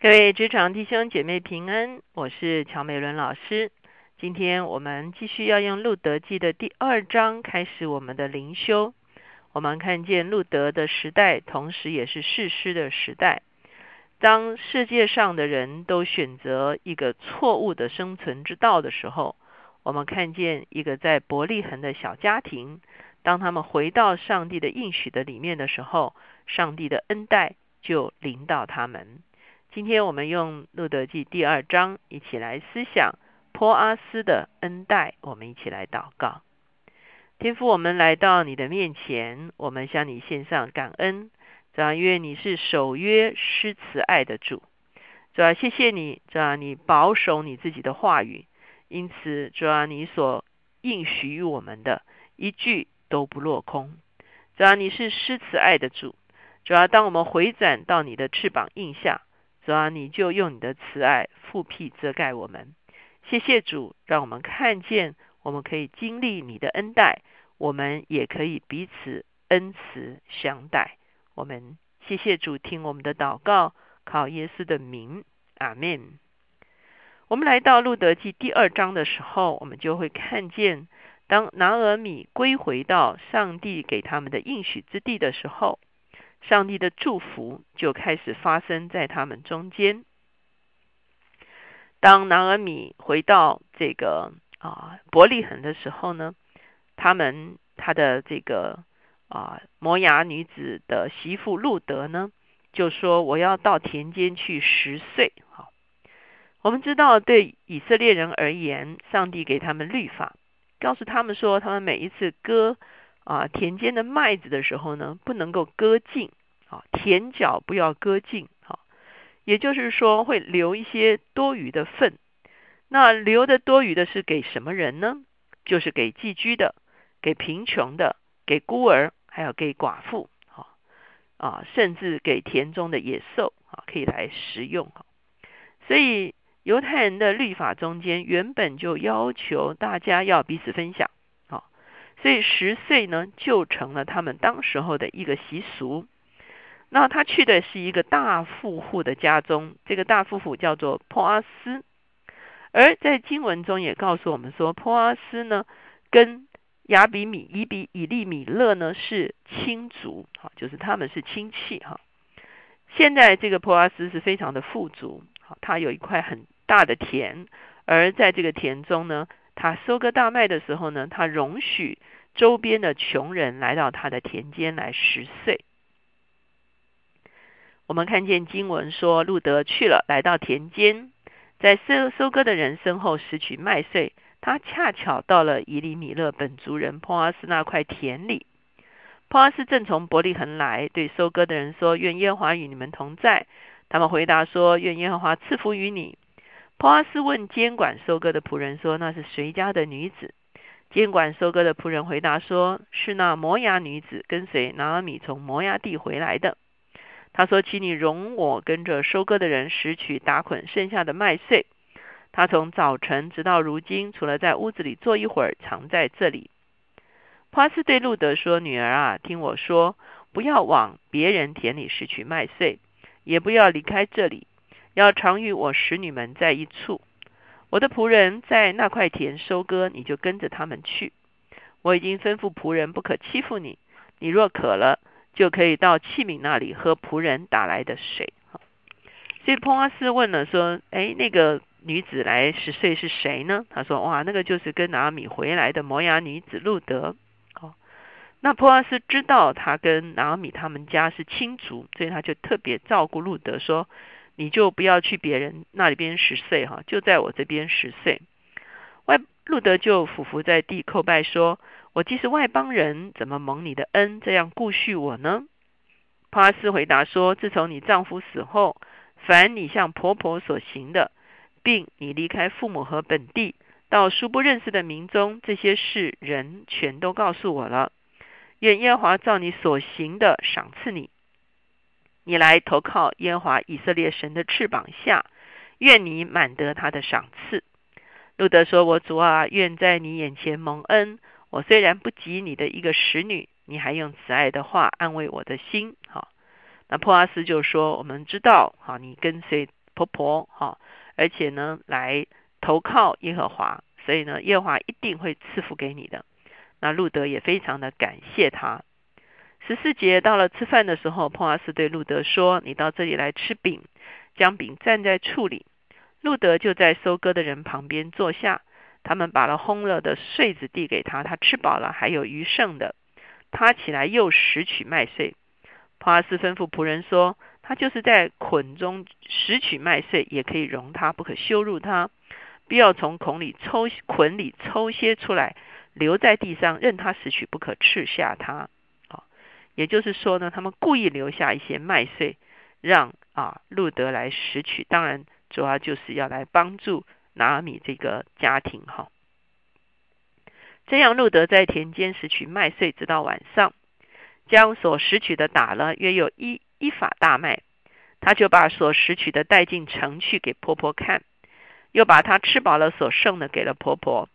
各位职场弟兄姐妹平安，我是乔美伦老师。今天我们继续要用路德记的第二章开始我们的灵修。我们看见路德的时代，同时也是世师的时代。当世界上的人都选择一个错误的生存之道的时候，我们看见一个在伯利恒的小家庭，当他们回到上帝的应许的里面的时候，上帝的恩待就临到他们。今天我们用路德记第二章一起来思想坡阿斯的恩待，我们一起来祷告。天父，我们来到你的面前，我们向你献上感恩。主啊，因为你是守约施慈爱的主。主啊，谢谢你，主啊，你保守你自己的话语，因此主啊，你所应许于我们的一句都不落空。主要，你是施慈爱的主。主要，当我们回转到你的翅膀印下。主啊，你就用你的慈爱复辟遮盖我们。谢谢主，让我们看见，我们可以经历你的恩待，我们也可以彼此恩慈相待。我们谢谢主，听我们的祷告，靠耶稣的名，阿门。我们来到路德记第二章的时候，我们就会看见，当拿俄米归回到上帝给他们的应许之地的时候。上帝的祝福就开始发生在他们中间。当拿尔米回到这个啊伯利恒的时候呢，他们他的这个啊摩崖女子的媳妇路德呢，就说我要到田间去十岁。好，我们知道对以色列人而言，上帝给他们律法，告诉他们说，他们每一次割。啊，田间的麦子的时候呢，不能够割尽，啊，田角不要割尽，啊，也就是说会留一些多余的份。那留的多余的是给什么人呢？就是给寄居的，给贫穷的，给孤儿，还有给寡妇，啊，啊，甚至给田中的野兽，啊，可以来食用，所以犹太人的律法中间原本就要求大家要彼此分享。所以十岁呢，就成了他们当时候的一个习俗。那他去的是一个大富户的家中，这个大富户叫做珀阿斯。而在经文中也告诉我们说，珀阿斯呢跟亚比米、以比、以利米勒呢是亲族，哈，就是他们是亲戚，哈。现在这个珀阿斯是非常的富足，好，他有一块很大的田，而在这个田中呢。他收割大麦的时候呢，他容许周边的穷人来到他的田间来拾穗。我们看见经文说，路德去了，来到田间，在收收割的人身后拾取麦穗。他恰巧到了伊利米勒本族人波阿斯那块田里。波阿斯正从伯利恒来，对收割的人说：“愿耶和华与你们同在。”他们回答说：“愿耶和华赐福于你。”波阿斯问监管收割的仆人说：“那是谁家的女子？”监管收割的仆人回答说：“是那摩崖女子跟随拿阿米从摩崖地回来的。”他说：“请你容我跟着收割的人拾取打捆剩下的麦穗。”他从早晨直到如今，除了在屋子里坐一会儿，常在这里。帕斯对路德说：“女儿啊，听我说，不要往别人田里拾取麦穗，也不要离开这里。”要常与我使女们在一处，我的仆人在那块田收割，你就跟着他们去。我已经吩咐仆人不可欺负你。你若渴了，就可以到器皿那里喝仆人打来的水。所以波阿斯问了说：“哎，那个女子来十岁是谁呢？”他说：“哇，那个就是跟拿米回来的摩崖女子路德。”哦，那波阿斯知道他跟拿米他们家是亲族，所以他就特别照顾路德说。你就不要去别人那里边十岁哈，就在我这边十岁。外路德就俯伏在地叩拜说：“我既是外邦人，怎么蒙你的恩，这样顾恤我呢？”帕斯回答说：“自从你丈夫死后，凡你向婆婆所行的，并你离开父母和本地，到殊不认识的民中，这些事人全都告诉我了。愿耶和华照你所行的赏赐你。”你来投靠耶和华以色列神的翅膀下，愿你满得他的赏赐。路德说：“我主啊，愿在你眼前蒙恩。我虽然不及你的一个使女，你还用慈爱的话安慰我的心。”好，那珀阿斯就说：“我们知道，好，你跟随婆婆哈，而且呢来投靠耶和华，所以呢耶和华一定会赐福给你的。那路德也非常的感谢他。十四节到了吃饭的时候，波阿斯对路德说：“你到这里来吃饼，将饼站在处里。”路德就在收割的人旁边坐下。他们把了烘了的穗子递给他，他吃饱了，还有余剩的。他起来又拾取麦穗。波阿斯吩咐仆人说：“他就是在捆中拾取麦穗，也可以容他，不可羞辱他。必要从孔里抽捆里抽些出来，留在地上，任他拾取，不可吃下他。”也就是说呢，他们故意留下一些麦穗，让啊路德来拾取。当然，主要就是要来帮助。拿阿米这个家庭哈，这样路德在田间拾取麦穗，直到晚上，将所拾取的打了约有一一法大麦，他就把所拾取的带进城去给婆婆看，又把他吃饱了所剩的给了婆婆。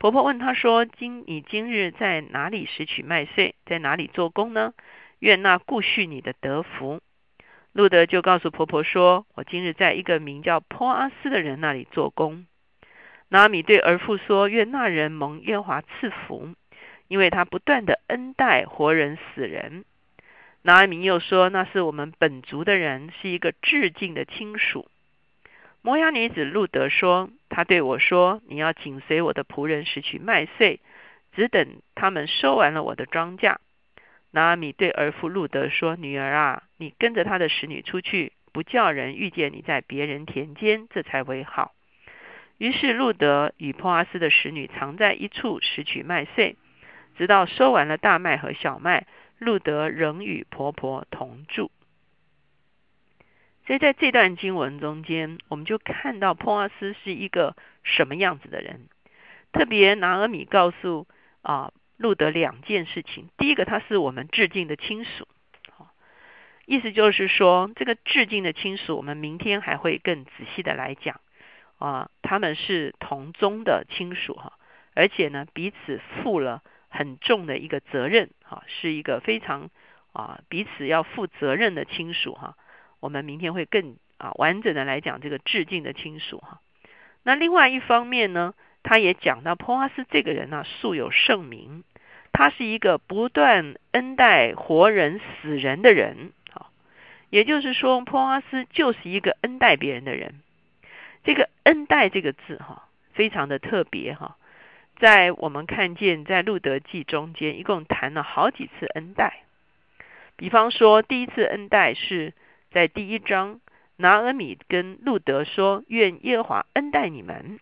婆婆问他说：“今你今日在哪里拾取麦穗，在哪里做工呢？愿那顾恤你的德福。”路德就告诉婆婆说：“我今日在一个名叫坡阿斯的人那里做工。”拿米对儿妇说：“愿那人蒙耶华赐福，因为他不断的恩待活人死人。”拿米又说：“那是我们本族的人，是一个致敬的亲属。”摩押女子路德说：“他对我说：‘你要紧随我的仆人拾取麦穗，只等他们收完了我的庄稼。’”拿阿米对儿妇路德说：“女儿啊，你跟着他的使女出去，不叫人遇见你在别人田间，这才为好。”于是路德与波阿斯的使女藏在一处拾取麦穗，直到收完了大麦和小麦，路德仍与婆婆同住。所以在这段经文中间，我们就看到波阿斯是一个什么样子的人。特别拿阿米告诉啊。路德两件事情，第一个，他是我们致敬的亲属，意思就是说，这个致敬的亲属，我们明天还会更仔细的来讲啊，他们是同宗的亲属哈，而且呢，彼此负了很重的一个责任哈，是一个非常啊彼此要负责任的亲属哈，我们明天会更啊完整的来讲这个致敬的亲属哈，那另外一方面呢，他也讲到波阿斯这个人呢，素有盛名。他是一个不断恩待活人死人的人，啊，也就是说，波阿斯就是一个恩待别人的人。这个恩待这个字，哈，非常的特别，哈，在我们看见在路德记中间，一共谈了好几次恩待。比方说，第一次恩待是在第一章，拿俄米跟路德说：“愿耶和华恩待你们。”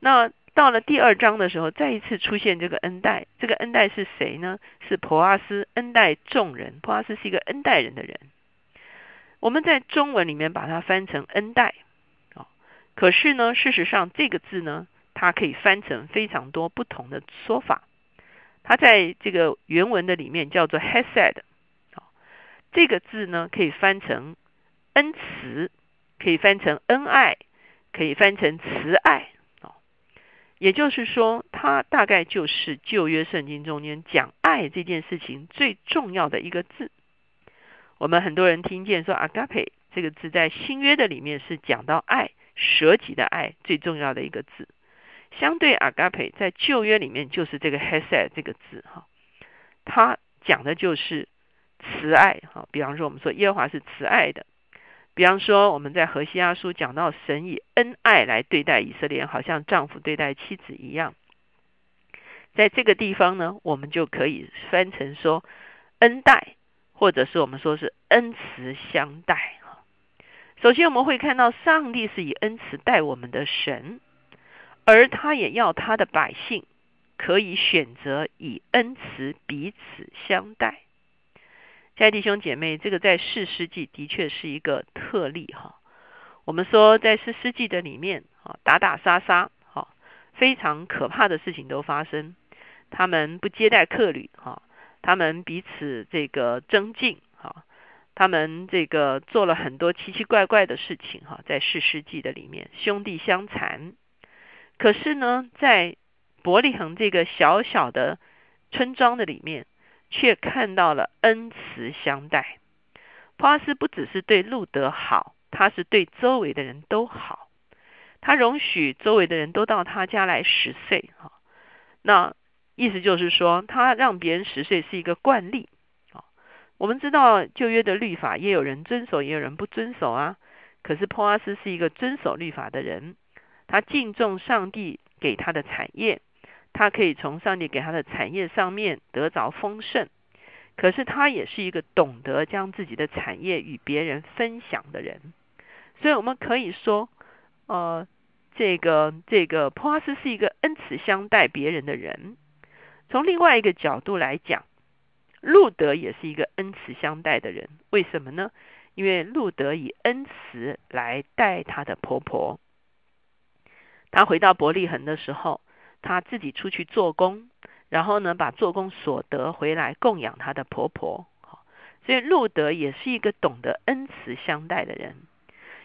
那到了第二章的时候，再一次出现这个恩待。这个恩待是谁呢？是普阿斯恩待众人。普阿斯是一个恩待人的人。我们在中文里面把它翻成恩待，哦，可是呢，事实上这个字呢，它可以翻成非常多不同的说法。它在这个原文的里面叫做 hesed，这个字呢可以翻成恩慈，可以翻成恩爱，可以翻成慈爱哦。也就是说，它大概就是旧约圣经中间讲爱这件事情最重要的一个字。我们很多人听见说 “agape” 这个字在新约的里面是讲到爱、舍己的爱最重要的一个字。相对 “agape” 在旧约里面就是这个 “hesed” 这个字哈，它讲的就是慈爱哈。比方说，我们说耶和华是慈爱的。比方说，我们在何西阿书讲到神以恩爱来对待以色列，好像丈夫对待妻子一样。在这个地方呢，我们就可以翻成说恩待，或者是我们说是恩慈相待。哈，首先我们会看到上帝是以恩慈待我们的神，而他也要他的百姓可以选择以恩慈彼此相待。亲爱的弟兄姐妹，这个在四世纪的确是一个特例哈。我们说在四世纪的里面啊，打打杀杀，哈，非常可怕的事情都发生。他们不接待客旅，哈，他们彼此这个争竞，哈，他们这个做了很多奇奇怪怪的事情，哈，在四世纪的里面，兄弟相残。可是呢，在伯利恒这个小小的村庄的里面。却看到了恩慈相待。波阿斯不只是对路德好，他是对周围的人都好，他容许周围的人都到他家来十岁哈。那意思就是说，他让别人十岁是一个惯例啊。我们知道旧约的律法，也有人遵守，也有人不遵守啊。可是波阿斯是一个遵守律法的人，他敬重上帝给他的产业，他可以从上帝给他的产业上面得着丰盛。可是他也是一个懂得将自己的产业与别人分享的人，所以我们可以说，呃，这个这个波阿斯是一个恩慈相待别人的人。从另外一个角度来讲，路德也是一个恩慈相待的人。为什么呢？因为路德以恩慈来待他的婆婆。他回到伯利恒的时候，他自己出去做工。然后呢，把做工所得回来供养他的婆婆。所以路德也是一个懂得恩慈相待的人。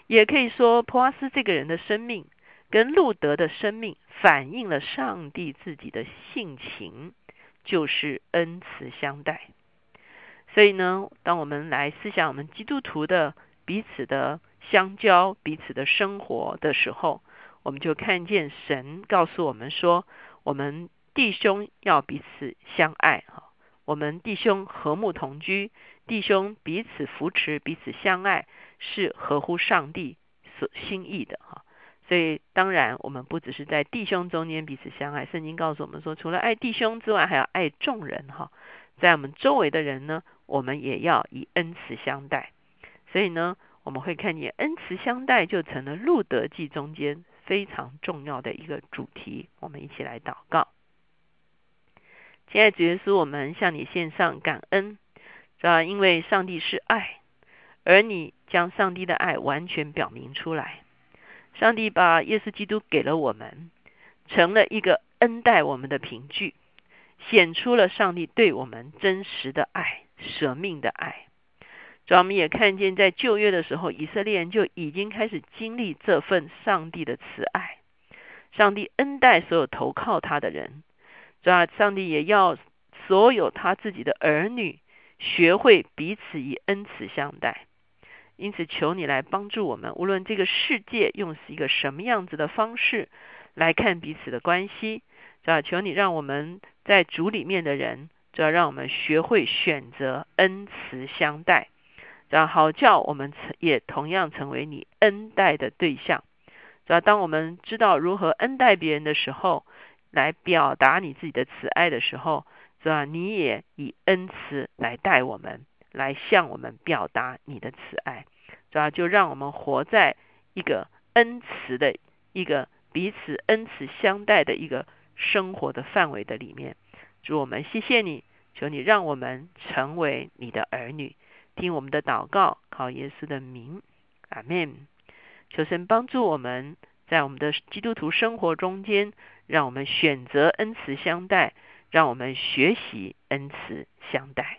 也可以说，普阿斯这个人的生命跟路德的生命反映了上帝自己的性情，就是恩慈相待。所以呢，当我们来思想我们基督徒的彼此的相交、彼此的生活的时候，我们就看见神告诉我们说，我们。弟兄要彼此相爱哈，我们弟兄和睦同居，弟兄彼此扶持，彼此相爱，是合乎上帝所心意的哈。所以当然，我们不只是在弟兄中间彼此相爱，圣经告诉我们说，除了爱弟兄之外，还要爱众人哈。在我们周围的人呢，我们也要以恩慈相待。所以呢，我们会看见恩慈相待就成了路德记中间非常重要的一个主题。我们一起来祷告。亲爱的主耶稣，我们向你献上感恩，啊，因为上帝是爱，而你将上帝的爱完全表明出来。上帝把耶稣基督给了我们，成了一个恩待我们的凭据，显出了上帝对我们真实的爱、舍命的爱。主要，我们也看见在旧约的时候，以色列人就已经开始经历这份上帝的慈爱，上帝恩待所有投靠他的人。是吧？上帝也要所有他自己的儿女学会彼此以恩慈相待。因此，求你来帮助我们，无论这个世界用是一个什么样子的方式来看彼此的关系，是吧？求你让我们在主里面的人，主要让我们学会选择恩慈相待，这样好叫我们成也同样成为你恩待的对象。是吧？当我们知道如何恩待别人的时候，来表达你自己的慈爱的时候，是吧？你也以恩慈来待我们，来向我们表达你的慈爱，是吧？就让我们活在一个恩慈的一个彼此恩慈相待的一个生活的范围的里面。主我们谢谢你，求你让我们成为你的儿女，听我们的祷告，靠耶稣的名，阿门。求神帮助我们在我们的基督徒生活中间。让我们选择恩慈相待，让我们学习恩慈相待。